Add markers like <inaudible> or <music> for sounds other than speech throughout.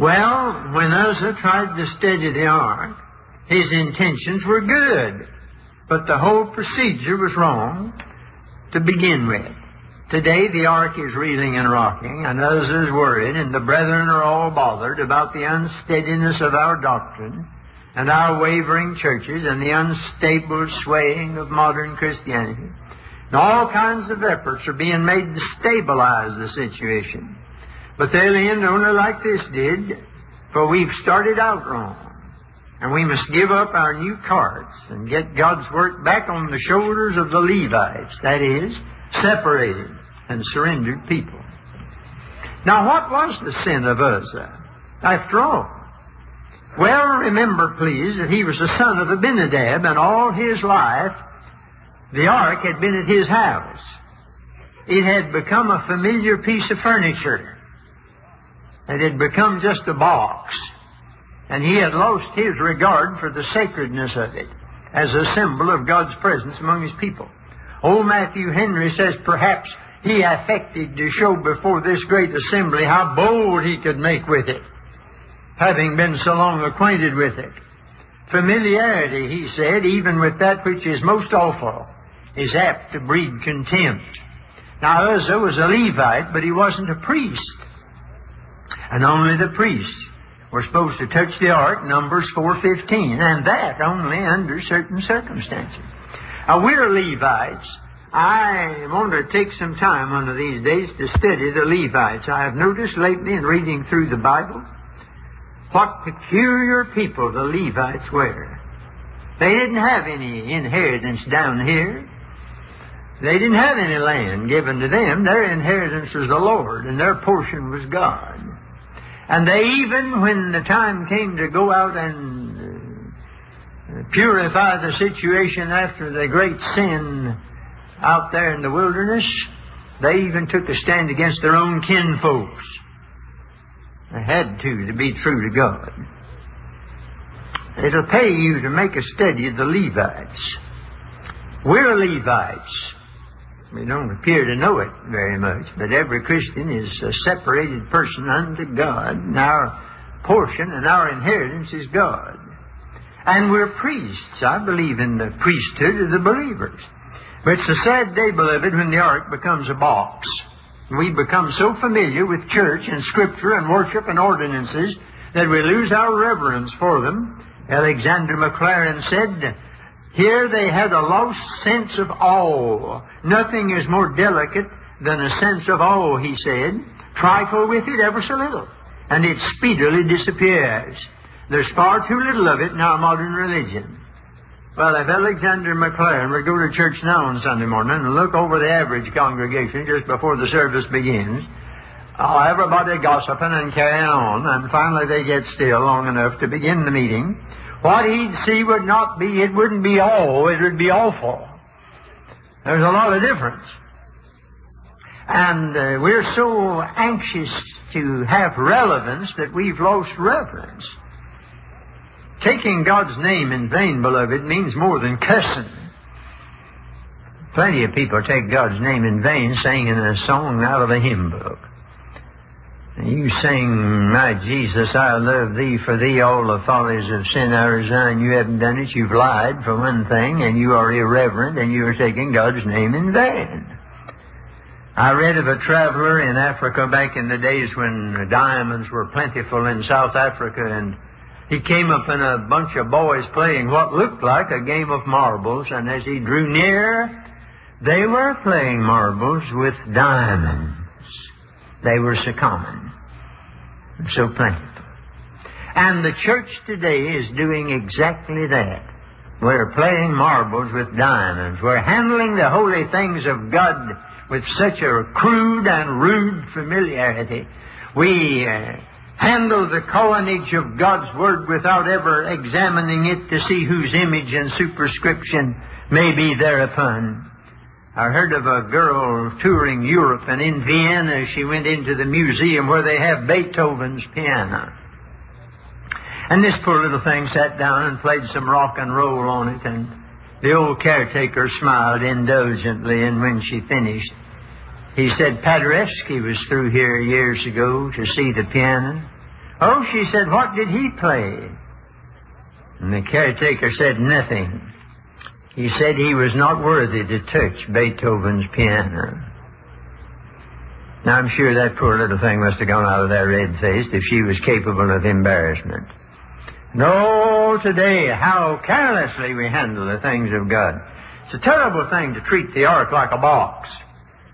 Well, when Uzzah tried to steady the ark, his intentions were good, but the whole procedure was wrong to begin with. Today the ark is reeling and rocking, and Uzzah is worried, and the brethren are all bothered about the unsteadiness of our doctrine, and our wavering churches, and the unstable swaying of modern Christianity. And all kinds of efforts are being made to stabilize the situation. But they'll end only like this did, for we've started out wrong. And we must give up our new carts and get God's work back on the shoulders of the Levites, that is, separated and surrendered people. Now, what was the sin of Uzzah, after all? Well, remember, please, that he was the son of Abinadab, and all his life the ark had been at his house. It had become a familiar piece of furniture. It had become just a box. And he had lost his regard for the sacredness of it as a symbol of God's presence among his people. Old Matthew Henry says perhaps he affected to show before this great assembly how bold he could make with it, having been so long acquainted with it. Familiarity, he said, even with that which is most awful, is apt to breed contempt. Now Uzzah was a Levite, but he wasn't a priest. And only the priests were supposed to touch the ark, Numbers 4.15, and that only under certain circumstances. Now we're Levites. I want to take some time one of these days to study the Levites. I have noticed lately in reading through the Bible what peculiar people the Levites were. They didn't have any inheritance down here. They didn't have any land given to them. Their inheritance was the Lord, and their portion was God. And they even, when the time came to go out and uh, purify the situation after the great sin out there in the wilderness, they even took a stand against their own kinfolks. They had to, to be true to God. It'll pay you to make a study of the Levites. We're Levites. We don't appear to know it very much, but every Christian is a separated person unto God, and our portion and our inheritance is God. And we're priests. I believe in the priesthood of the believers. But it's a sad day, beloved, when the ark becomes a box. We become so familiar with church and scripture and worship and ordinances that we lose our reverence for them. Alexander Maclaren said, here they had a lost sense of awe. Nothing is more delicate than a sense of awe, he said. Trifle with it ever so little, and it speedily disappears. There's far too little of it in our modern religion. Well, if Alexander Maclaren would go to church now on Sunday morning and look over the average congregation just before the service begins, oh, everybody gossiping and carrying on, and finally they get still long enough to begin the meeting, what he'd see would not be, it wouldn't be all, it would be awful. There's a lot of difference. And uh, we're so anxious to have relevance that we've lost reverence. Taking God's name in vain, beloved, means more than cussing. Plenty of people take God's name in vain singing a song out of a hymn book. You sing, My Jesus, I love thee, for thee all the follies of sin I resign. You haven't done it, you've lied, for one thing, and you are irreverent, and you are taking God's name in vain. I read of a traveler in Africa back in the days when diamonds were plentiful in South Africa, and he came up in a bunch of boys playing what looked like a game of marbles, and as he drew near, they were playing marbles with diamonds. They were so so plentiful. And the church today is doing exactly that. We're playing marbles with diamonds. We're handling the holy things of God with such a crude and rude familiarity. We uh, handle the coinage of God's Word without ever examining it to see whose image and superscription may be thereupon. I heard of a girl touring Europe, and in Vienna she went into the museum where they have Beethoven's piano. And this poor little thing sat down and played some rock and roll on it, and the old caretaker smiled indulgently, and when she finished, he said, Paderewski was through here years ago to see the piano. Oh, she said, what did he play? And the caretaker said nothing. He said he was not worthy to touch Beethoven's piano. Now, I'm sure that poor little thing must have gone out of there red-faced if she was capable of embarrassment. No, oh, today, how carelessly we handle the things of God. It's a terrible thing to treat the ark like a box.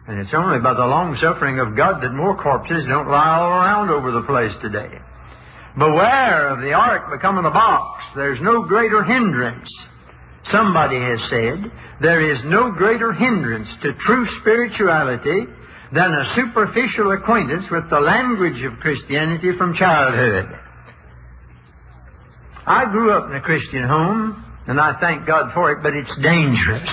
And it's only by the long suffering of God that more corpses don't lie all around over the place today. Beware of the ark becoming a box. There's no greater hindrance. Somebody has said, there is no greater hindrance to true spirituality than a superficial acquaintance with the language of Christianity from childhood. I grew up in a Christian home, and I thank God for it, but it's dangerous.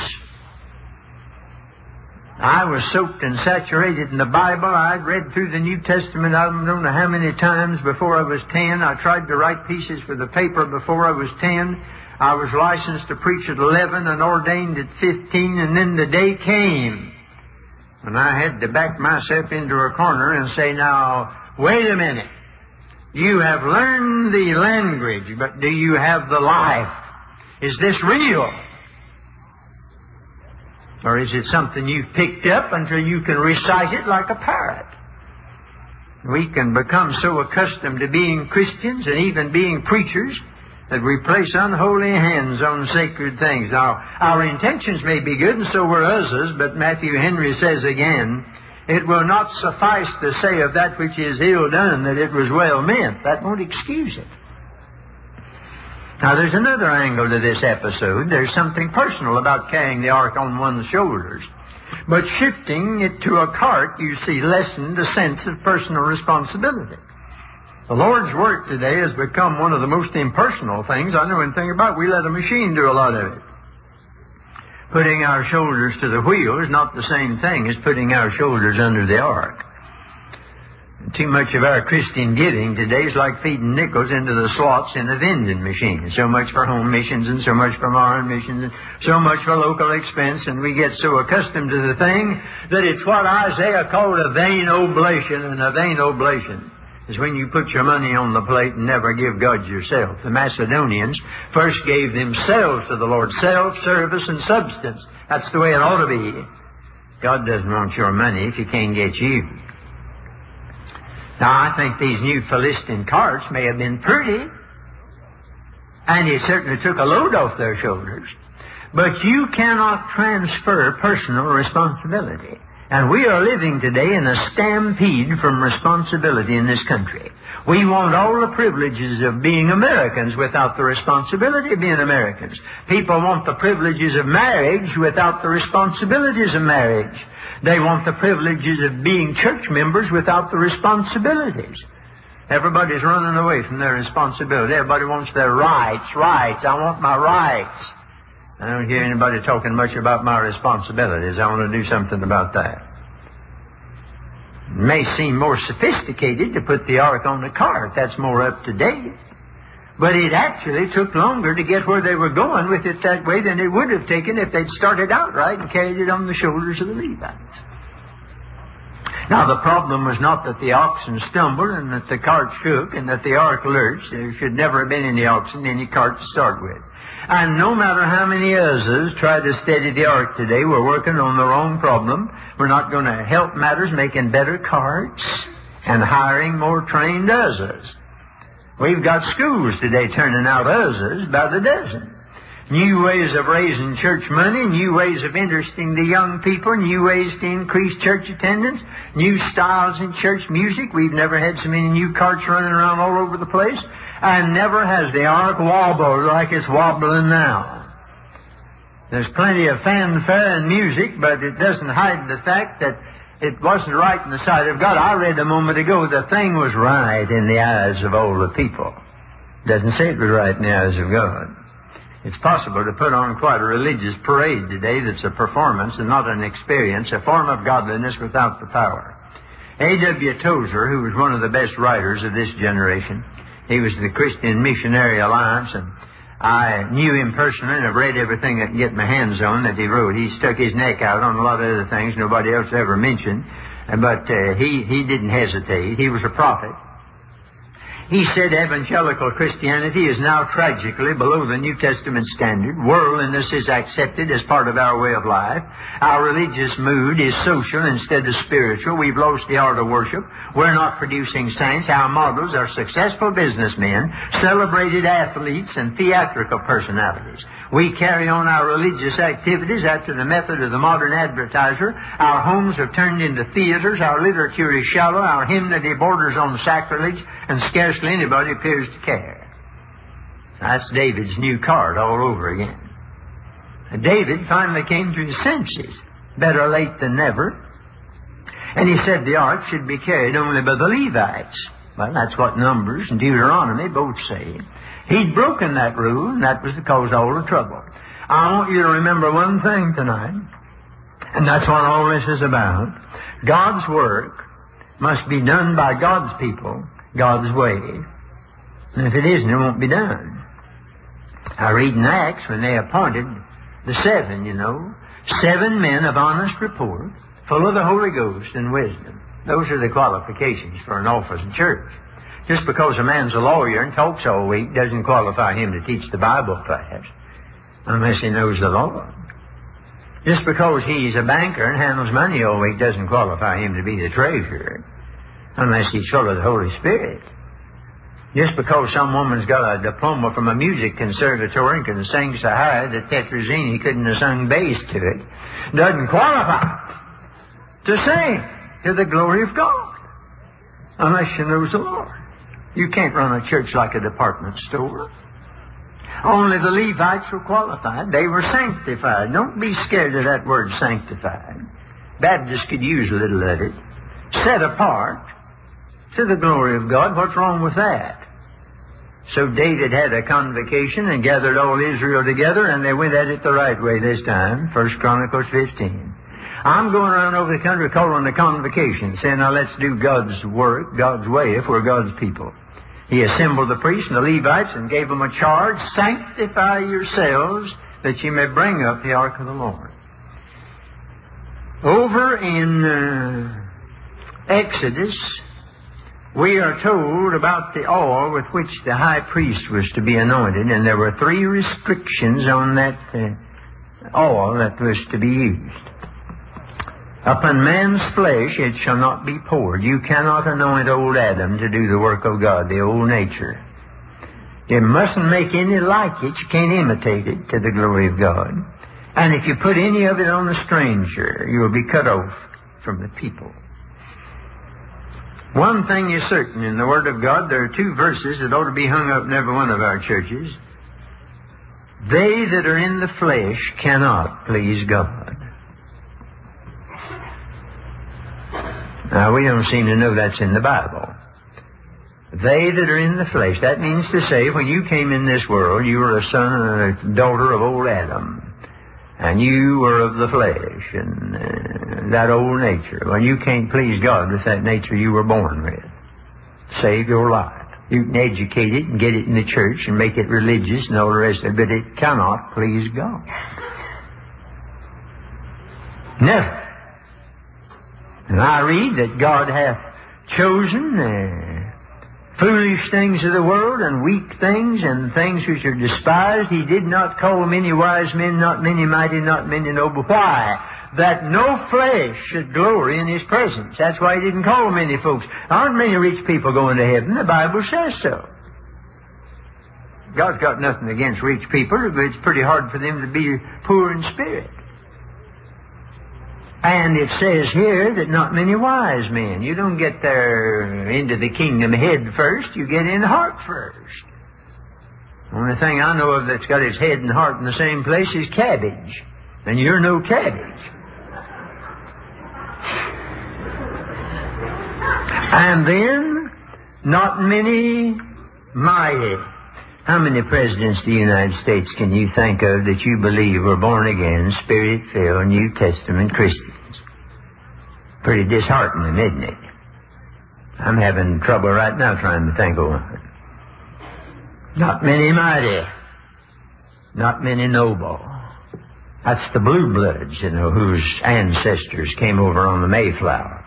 I was soaked and saturated in the Bible. I'd read through the New Testament I don't know how many times before I was ten. I tried to write pieces for the paper before I was ten. I was licensed to preach at 11 and ordained at 15, and then the day came when I had to back myself into a corner and say, now, wait a minute. You have learned the language, but do you have the life? Is this real? Or is it something you've picked up until you can recite it like a parrot? We can become so accustomed to being Christians and even being preachers that we place unholy hands on sacred things. Now, our intentions may be good, and so were others, but Matthew Henry says again, it will not suffice to say of that which is ill done that it was well meant. That won't excuse it. Now, there's another angle to this episode. There's something personal about carrying the ark on one's shoulders. But shifting it to a cart, you see, lessened the sense of personal responsibility. The Lord's work today has become one of the most impersonal things I know anything about. We let a machine do a lot of it. Putting our shoulders to the wheel is not the same thing as putting our shoulders under the ark. Too much of our Christian giving today is like feeding nickels into the slots in a vending machine. So much for home missions and so much for foreign missions and so much for local expense and we get so accustomed to the thing that it's what Isaiah called a vain oblation and a vain oblation is when you put your money on the plate and never give God yourself. The Macedonians first gave themselves to the Lord. Self, service, and substance. That's the way it ought to be. God doesn't want your money if He can't get you. Now, I think these new Philistine carts may have been pretty, and it certainly took a load off their shoulders. But you cannot transfer personal responsibility. And we are living today in a stampede from responsibility in this country. We want all the privileges of being Americans without the responsibility of being Americans. People want the privileges of marriage without the responsibilities of marriage. They want the privileges of being church members without the responsibilities. Everybody's running away from their responsibility. Everybody wants their rights, rights. I want my rights. I don't hear anybody talking much about my responsibilities. I want to do something about that. It may seem more sophisticated to put the ark on the cart. That's more up to date. But it actually took longer to get where they were going with it that way than it would have taken if they'd started out right and carried it on the shoulders of the Levites. Now the problem was not that the oxen stumbled and that the cart shook and that the ark lurched. There should never have been any oxen, any cart to start with. And no matter how many Uzzahs try to steady the ark today, we're working on the wrong problem. We're not going to help matters making better carts and hiring more trained Uzzahs. We've got schools today turning out Uzzahs by the dozen. New ways of raising church money, new ways of interesting the young people, new ways to increase church attendance, new styles in church music. We've never had so many new carts running around all over the place. And never has the ark wobbled like it's wobbling now. There's plenty of fanfare and music, but it doesn't hide the fact that it wasn't right in the sight of God. I read a moment ago the thing was right in the eyes of all the people. Doesn't say it was right in the eyes of God. It's possible to put on quite a religious parade today that's a performance and not an experience, a form of godliness without the power. A.W. Tozer, who was one of the best writers of this generation, he was the Christian Missionary Alliance, and I knew him personally and I've read everything I can get my hands on that he wrote. He stuck his neck out on a lot of other things nobody else ever mentioned, but uh, he, he didn't hesitate. He was a prophet. He said evangelical Christianity is now tragically below the New Testament standard. Worldliness is accepted as part of our way of life. Our religious mood is social instead of spiritual. We've lost the art of worship. We're not producing saints. Our models are successful businessmen, celebrated athletes, and theatrical personalities. We carry on our religious activities after the method of the modern advertiser. Our homes have turned into theaters. Our literature is shallow. Our hymnody borders on sacrilege, and scarcely anybody appears to care. That's David's new card all over again. David finally came to his senses. Better late than never. And he said the ark should be carried only by the Levites. Well, that's what Numbers and Deuteronomy both say. He'd broken that rule, and that was the cause of all the trouble. I want you to remember one thing tonight, and that's what all this is about. God's work must be done by God's people, God's way. And if it isn't, it won't be done. I read in Acts when they appointed the seven, you know, seven men of honest report, full of the Holy Ghost and wisdom. Those are the qualifications for an office in church. Just because a man's a lawyer and talks all week doesn't qualify him to teach the Bible class unless he knows the Lord. Just because he's a banker and handles money all week doesn't qualify him to be the treasurer unless he's full of the Holy Spirit. Just because some woman's got a diploma from a music conservatory and can sing so high that Tetrazzini couldn't have sung bass to it doesn't qualify to sing to the glory of God unless she knows the Lord. You can't run a church like a department store. Only the Levites were qualified. They were sanctified. Don't be scared of that word sanctified. Baptists could use a little of it. Set apart to the glory of God. What's wrong with that? So David had a convocation and gathered all Israel together, and they went at it the right way this time. First Chronicles 15. I'm going around over the country calling a convocation, saying, now let's do God's work, God's way, if we're God's people. He assembled the priests and the Levites and gave them a charge, sanctify yourselves that you may bring up the ark of the Lord. Over in uh, Exodus, we are told about the oil with which the high priest was to be anointed, and there were three restrictions on that uh, oil that was to be used. Upon man's flesh it shall not be poured. You cannot anoint old Adam to do the work of God, the old nature. You mustn't make any like it. You can't imitate it to the glory of God. And if you put any of it on a stranger, you will be cut off from the people. One thing is certain in the Word of God, there are two verses that ought to be hung up in every one of our churches. They that are in the flesh cannot please God. Now, we don't seem to know that's in the Bible. They that are in the flesh, that means to say, when you came in this world, you were a son and a daughter of old Adam. And you were of the flesh and uh, that old nature. Well, you can't please God with that nature you were born with. Save your life. You can educate it and get it in the church and make it religious and all the rest of it, but it cannot please God. Never. And I read that God hath chosen uh, foolish things of the world and weak things and things which are despised. He did not call many wise men, not many mighty, not many noble. Why? That no flesh should glory in His presence. That's why He didn't call many folks. Aren't many rich people going to heaven? The Bible says so. God's got nothing against rich people, but it's pretty hard for them to be poor in spirit. And it says here that not many wise men. You don't get there into the kingdom head first, you get in heart first. Only thing I know of that's got its head and heart in the same place is cabbage. And you're no cabbage. And then, not many mighty. How many presidents of the United States can you think of that you believe were born again, spirit filled, New Testament Christians? Pretty disheartening, isn't it? I'm having trouble right now trying to think of one. Not many mighty. Not many noble. That's the blue bloods, you know, whose ancestors came over on the Mayflower.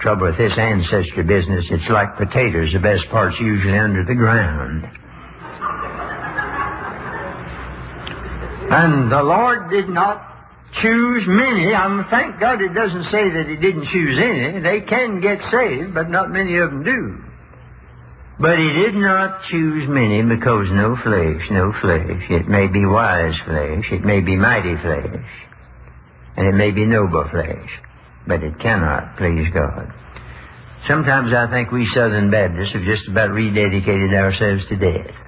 Trouble with this ancestry business, it's like potatoes. The best part's usually under the ground. And the Lord did not choose many. I mean, thank God it doesn't say that He didn't choose any. They can get saved, but not many of them do. But He did not choose many because no flesh, no flesh. It may be wise flesh, it may be mighty flesh, and it may be noble flesh, but it cannot please God. Sometimes I think we Southern Baptists have just about rededicated ourselves to death.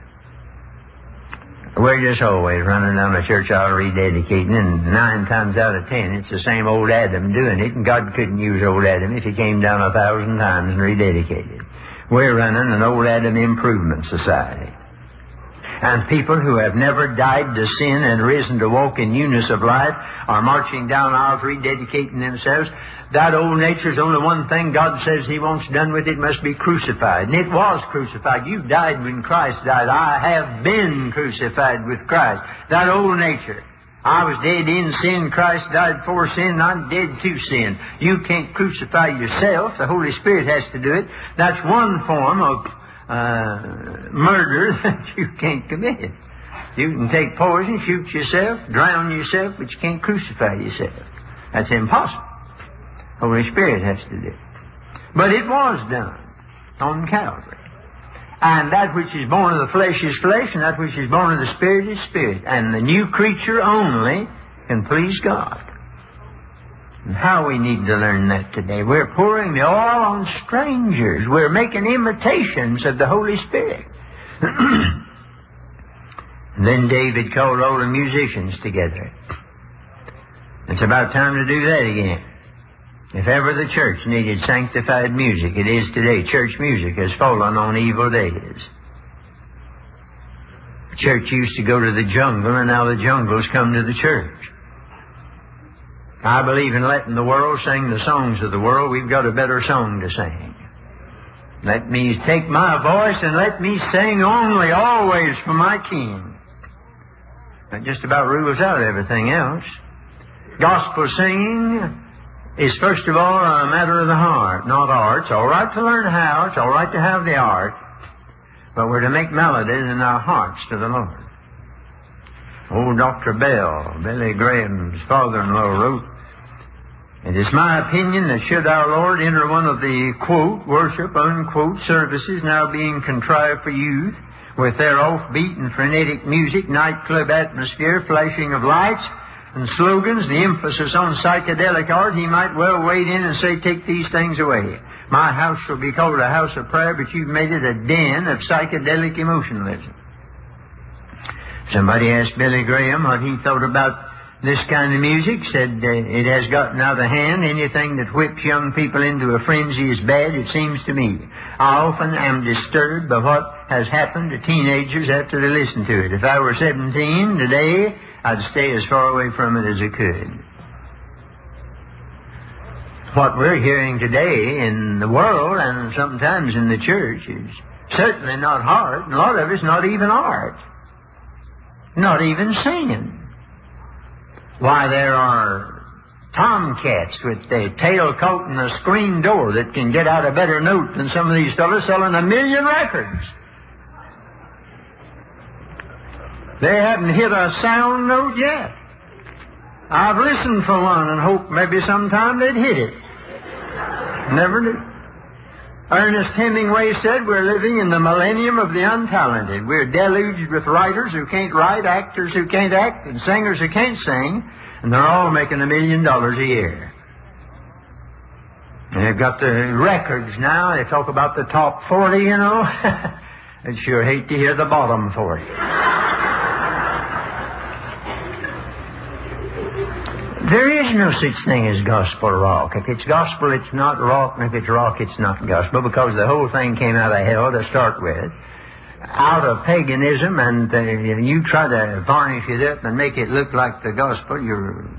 We're just always running down the church aisle rededicating, and nine times out of ten, it's the same old Adam doing it, and God couldn't use old Adam if he came down a thousand times and rededicated. We're running an old Adam improvement society. And people who have never died to sin and risen to walk in newness of life are marching down aisles rededicating themselves. That old nature's only one thing God says He wants done with it must be crucified. And it was crucified. You died when Christ died. I have been crucified with Christ. That old nature. I was dead in sin. Christ died for sin. I'm dead to sin. You can't crucify yourself. The Holy Spirit has to do it. That's one form of uh, murder <laughs> that you can't commit. You can take poison, shoot yourself, drown yourself, but you can't crucify yourself. That's impossible. Holy Spirit has to do it. But it was done on Calvary. And that which is born of the flesh is flesh, and that which is born of the Spirit is spirit. And the new creature only can please God. And how we need to learn that today. We're pouring the oil on strangers. We're making imitations of the Holy Spirit. <clears throat> then David called all the musicians together. It's about time to do that again. If ever the church needed sanctified music, it is today. Church music has fallen on evil days. The church used to go to the jungle, and now the jungle's come to the church. I believe in letting the world sing the songs of the world. We've got a better song to sing. Let me take my voice and let me sing only, always for my King. That just about rules out everything else. Gospel singing is first of all a matter of the heart, not art. It's all right to learn how. It's all right to have the art. But we're to make melodies in our hearts to the Lord. Old Dr. Bell, Billy Graham's father-in-law, wrote, It is my opinion that should our Lord enter one of the, quote, worship, unquote, services now being contrived for youth, with their offbeat and frenetic music, nightclub atmosphere, flashing of lights, and slogans, the emphasis on psychedelic art, he might well wade in and say, take these things away. My house shall be called a house of prayer, but you've made it a den of psychedelic emotionalism. Somebody asked Billy Graham what he thought about this kind of music, said uh, it has gotten out of hand. Anything that whips young people into a frenzy is bad, it seems to me. I often am disturbed by what has happened to teenagers after they listen to it. If I were 17 today, I'd stay as far away from it as I could. What we're hearing today in the world and sometimes in the church is certainly not art, and a lot of it's not even art. Not even singing. Why, there are tomcats with the tail coat and a screen door that can get out a better note than some of these fellows selling a million records. They haven't hit a sound note yet. I've listened for one and hoped maybe sometime they'd hit it. Never did. Ernest Hemingway said we're living in the millennium of the untalented. We're deluged with writers who can't write, actors who can't act, and singers who can't sing, and they're all making a million dollars a year. And they've got the records now. They talk about the top 40, you know. <laughs> I'd sure hate to hear the bottom 40. There is no such thing as gospel rock. If it's gospel, it's not rock, and if it's rock, it's not gospel, because the whole thing came out of hell to start with. Out of paganism, and uh, you try to varnish it up and make it look like the gospel, you're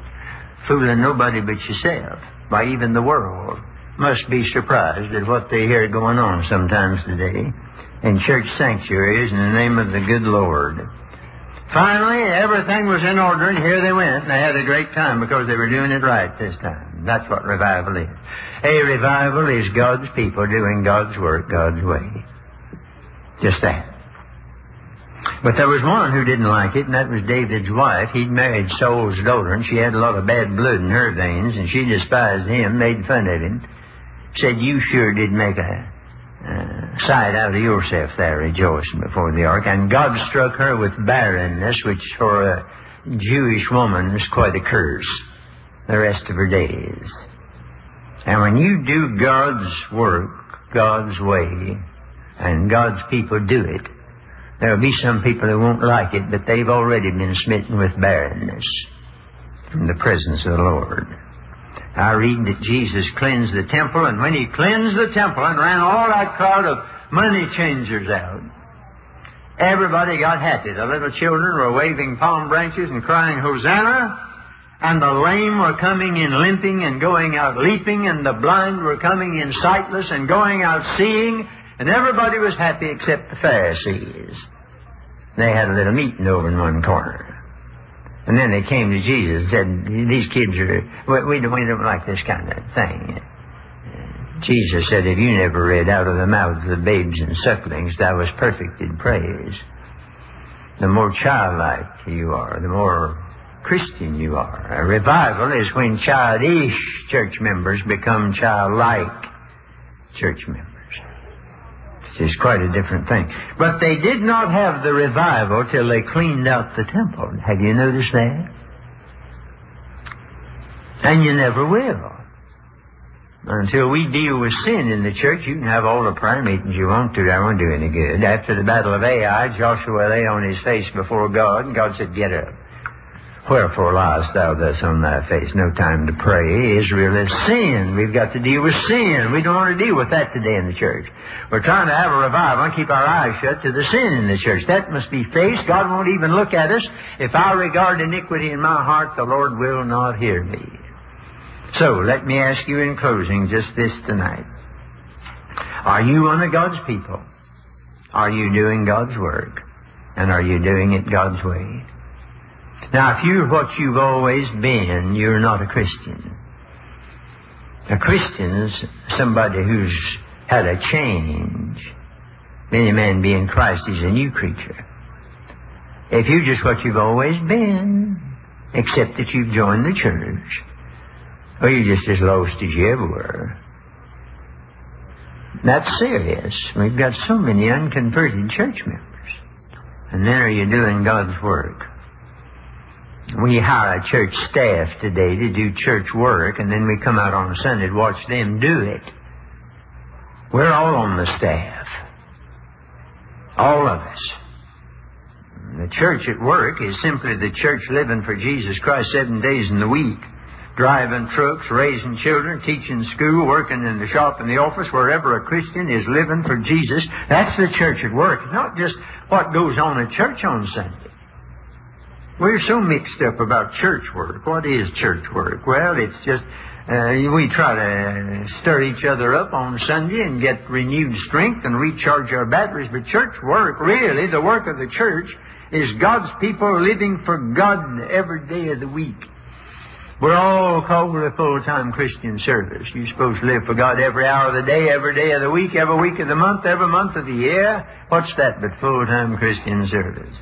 fooling nobody but yourself, by even the world. Must be surprised at what they hear going on sometimes today in church sanctuaries in the name of the good Lord. Finally, everything was in order, and here they went, and they had a great time because they were doing it right this time. That's what revival is. A revival is God's people doing God's work God's way. Just that. But there was one who didn't like it, and that was David's wife. He'd married Saul's daughter, and she had a lot of bad blood in her veins, and she despised him, made fun of him, said, You sure did make a uh, sight out of yourself there rejoicing before the ark. And God struck her with barrenness, which for a Jewish woman is quite a curse the rest of her days. And when you do God's work, God's way, and God's people do it, there'll be some people who won't like it, but they've already been smitten with barrenness from the presence of the Lord. I read that Jesus cleansed the temple, and when he cleansed the temple and ran all that crowd of money changers out, everybody got happy. The little children were waving palm branches and crying, Hosanna! And the lame were coming in limping and going out leaping, and the blind were coming in sightless and going out seeing, and everybody was happy except the Pharisees. They had a little meeting over in one corner. And then they came to Jesus and said, These kids are, we, we, don't, we don't like this kind of thing. Jesus said, If you never read out of the mouths of the babes and sucklings, thou was perfect in praise. The more childlike you are, the more Christian you are. A revival is when childish church members become childlike church members. It's quite a different thing. But they did not have the revival till they cleaned out the temple. Have you noticed that? And you never will. Until we deal with sin in the church, you can have all the prayer meetings you want to. That won't do any good. After the battle of Ai, Joshua lay on his face before God, and God said, Get up. Wherefore liest thou thus on thy face? No time to pray. Israel is sin. We've got to deal with sin. We don't want to deal with that today in the church. We're trying to have a revival and keep our eyes shut to the sin in the church. That must be faced. God won't even look at us. If I regard iniquity in my heart, the Lord will not hear me. So, let me ask you in closing just this tonight. Are you one of God's people? Are you doing God's work? And are you doing it God's way? Now, if you're what you've always been, you're not a Christian. A Christian's somebody who's had a change. Any man being Christ, he's a new creature. If you're just what you've always been, except that you've joined the church, well, you're just as lost as you ever were, that's serious. We've got so many unconverted church members. And then are you doing God's work? We hire church staff today to do church work, and then we come out on Sunday to watch them do it. We're all on the staff. All of us. The church at work is simply the church living for Jesus Christ seven days in the week. Driving trucks, raising children, teaching school, working in the shop, in the office, wherever a Christian is living for Jesus. That's the church at work. Not just what goes on at church on Sunday. We're so mixed up about church work. What is church work? Well, it's just uh, we try to stir each other up on Sunday and get renewed strength and recharge our batteries. But church work, really, the work of the church, is God's people living for God every day of the week. We're all called to full-time Christian service. You're supposed to live for God every hour of the day, every day of the week, every week of the month, every month of the year. What's that but full-time Christian service?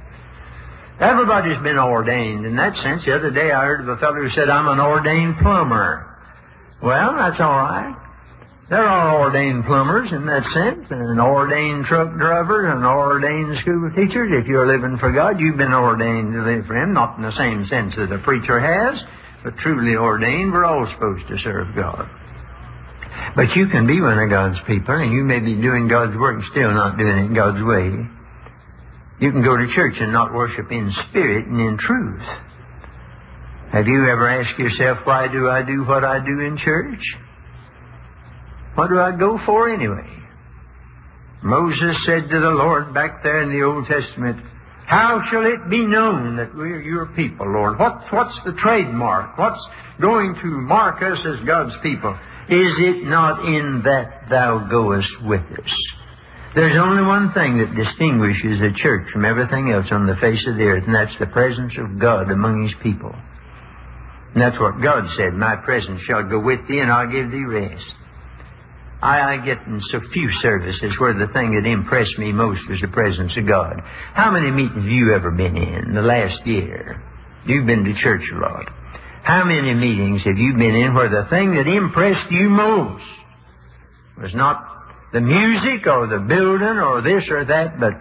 Everybody's been ordained in that sense. The other day I heard of a fellow who said, I'm an ordained plumber. Well, that's all right. There are ordained plumbers in that sense, and ordained truck drivers, and ordained school teachers. If you're living for God, you've been ordained to live for Him, not in the same sense that a preacher has, but truly ordained. We're all supposed to serve God. But you can be one of God's people, and you may be doing God's work still not doing it God's way. You can go to church and not worship in spirit and in truth. Have you ever asked yourself, why do I do what I do in church? What do I go for anyway? Moses said to the Lord back there in the Old Testament, How shall it be known that we're your people, Lord? What, what's the trademark? What's going to mark us as God's people? Is it not in that thou goest with us? There's only one thing that distinguishes a church from everything else on the face of the earth, and that's the presence of God among His people. And that's what God said, My presence shall go with thee, and I'll give thee rest. I, I get in so few services where the thing that impressed me most was the presence of God. How many meetings have you ever been in the last year? You've been to church a lot. How many meetings have you been in where the thing that impressed you most was not the music or the building or this or that, but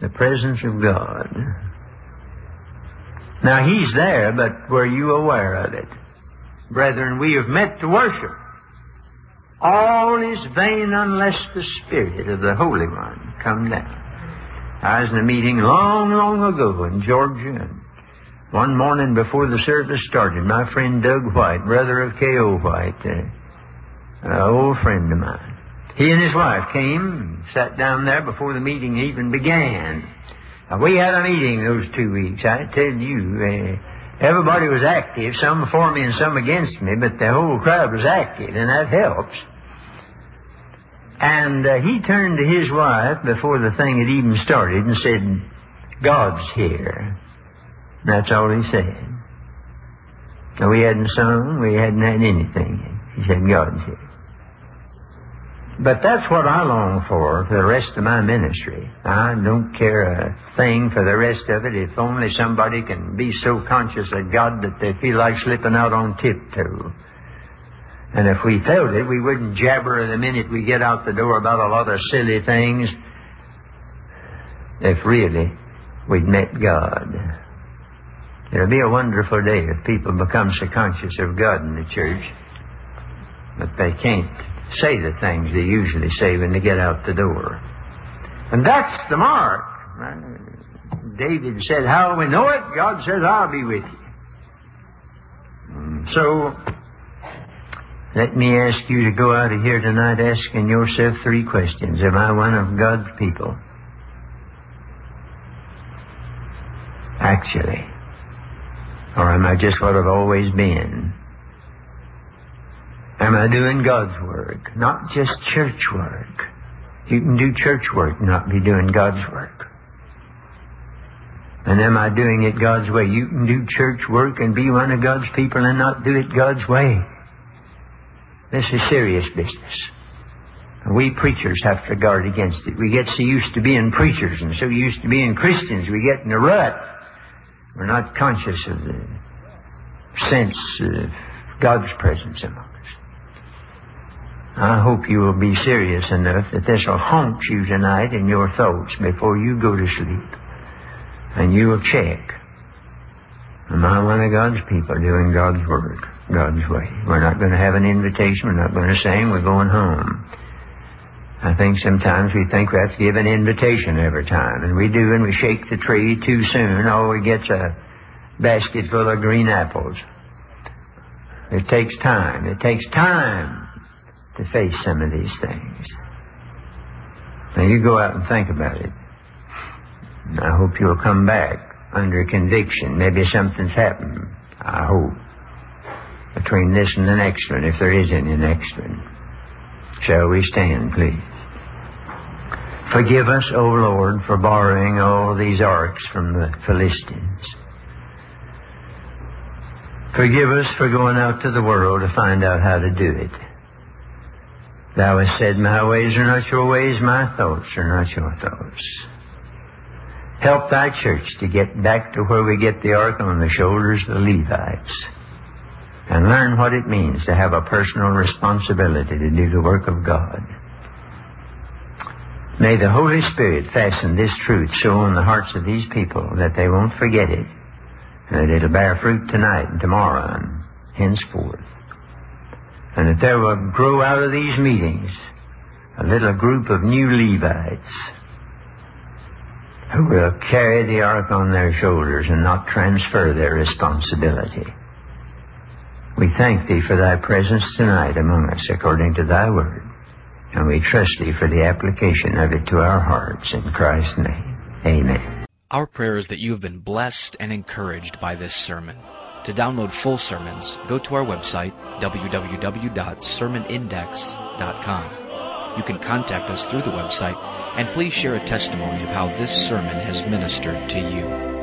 the presence of God? Now, He's there, but were you aware of it? Brethren, we have met to worship. All is vain unless the Spirit of the Holy One come down. I was in a meeting long, long ago in Georgia. and One morning before the service started, my friend Doug White, brother of K.O. White, uh, an old friend of mine, he and his wife came, sat down there before the meeting even began. Now, we had a meeting those two weeks. I tell you, uh, everybody was active, some for me and some against me, but the whole crowd was active, and that helps. And uh, he turned to his wife before the thing had even started and said, God's here. That's all he said. Now, we hadn't sung, we hadn't had anything. He said, God's here. But that's what I long for for the rest of my ministry. I don't care a thing for the rest of it if only somebody can be so conscious of God that they feel like slipping out on tiptoe. And if we felt it, we wouldn't jabber the minute we get out the door about a lot of silly things. If really we'd met God. It'll be a wonderful day if people become so conscious of God in the church that they can't say the things they usually say when they get out the door. And that's the mark. David said, How we know it? God says, I'll be with you. Mm, so, let me ask you to go out of here tonight asking yourself three questions. Am I one of God's people? Actually. Or am I just what I've always been? Am I doing God's work? Not just church work. You can do church work and not be doing God's work. And am I doing it God's way? You can do church work and be one of God's people and not do it God's way. This is serious business. We preachers have to guard against it. We get so used to being preachers and so used to being Christians, we get in a rut. We're not conscious of the sense of God's presence among us. I hope you will be serious enough that this will haunt you tonight in your thoughts before you go to sleep. And you will check. Am I one of God's people doing God's work, God's way? We're not going to have an invitation. We're not going to sing. We're going home. I think sometimes we think we have to give an invitation every time, and we do, and we shake the tree too soon. Oh, we gets a basket full of green apples. It takes time. It takes time to face some of these things. Now you go out and think about it. I hope you'll come back under conviction. Maybe something's happened. I hope. Between this and the next one, if there is any next one. Shall we stand, please? Forgive us, O Lord, for borrowing all these arks from the Philistines. Forgive us for going out to the world to find out how to do it. Thou hast said, My ways are not your ways, my thoughts are not your thoughts. Help thy church to get back to where we get the ark on the shoulders of the Levites and learn what it means to have a personal responsibility to do the work of God. May the Holy Spirit fasten this truth so in the hearts of these people that they won't forget it, and that it'll bear fruit tonight and tomorrow and henceforth. And that there will grow out of these meetings a little group of new Levites who will carry the ark on their shoulders and not transfer their responsibility. We thank Thee for Thy presence tonight among us according to Thy word. And we trust Thee for the application of it to our hearts. In Christ's name, amen. Our prayer is that you have been blessed and encouraged by this sermon. To download full sermons, go to our website, www.sermonindex.com. You can contact us through the website, and please share a testimony of how this sermon has ministered to you.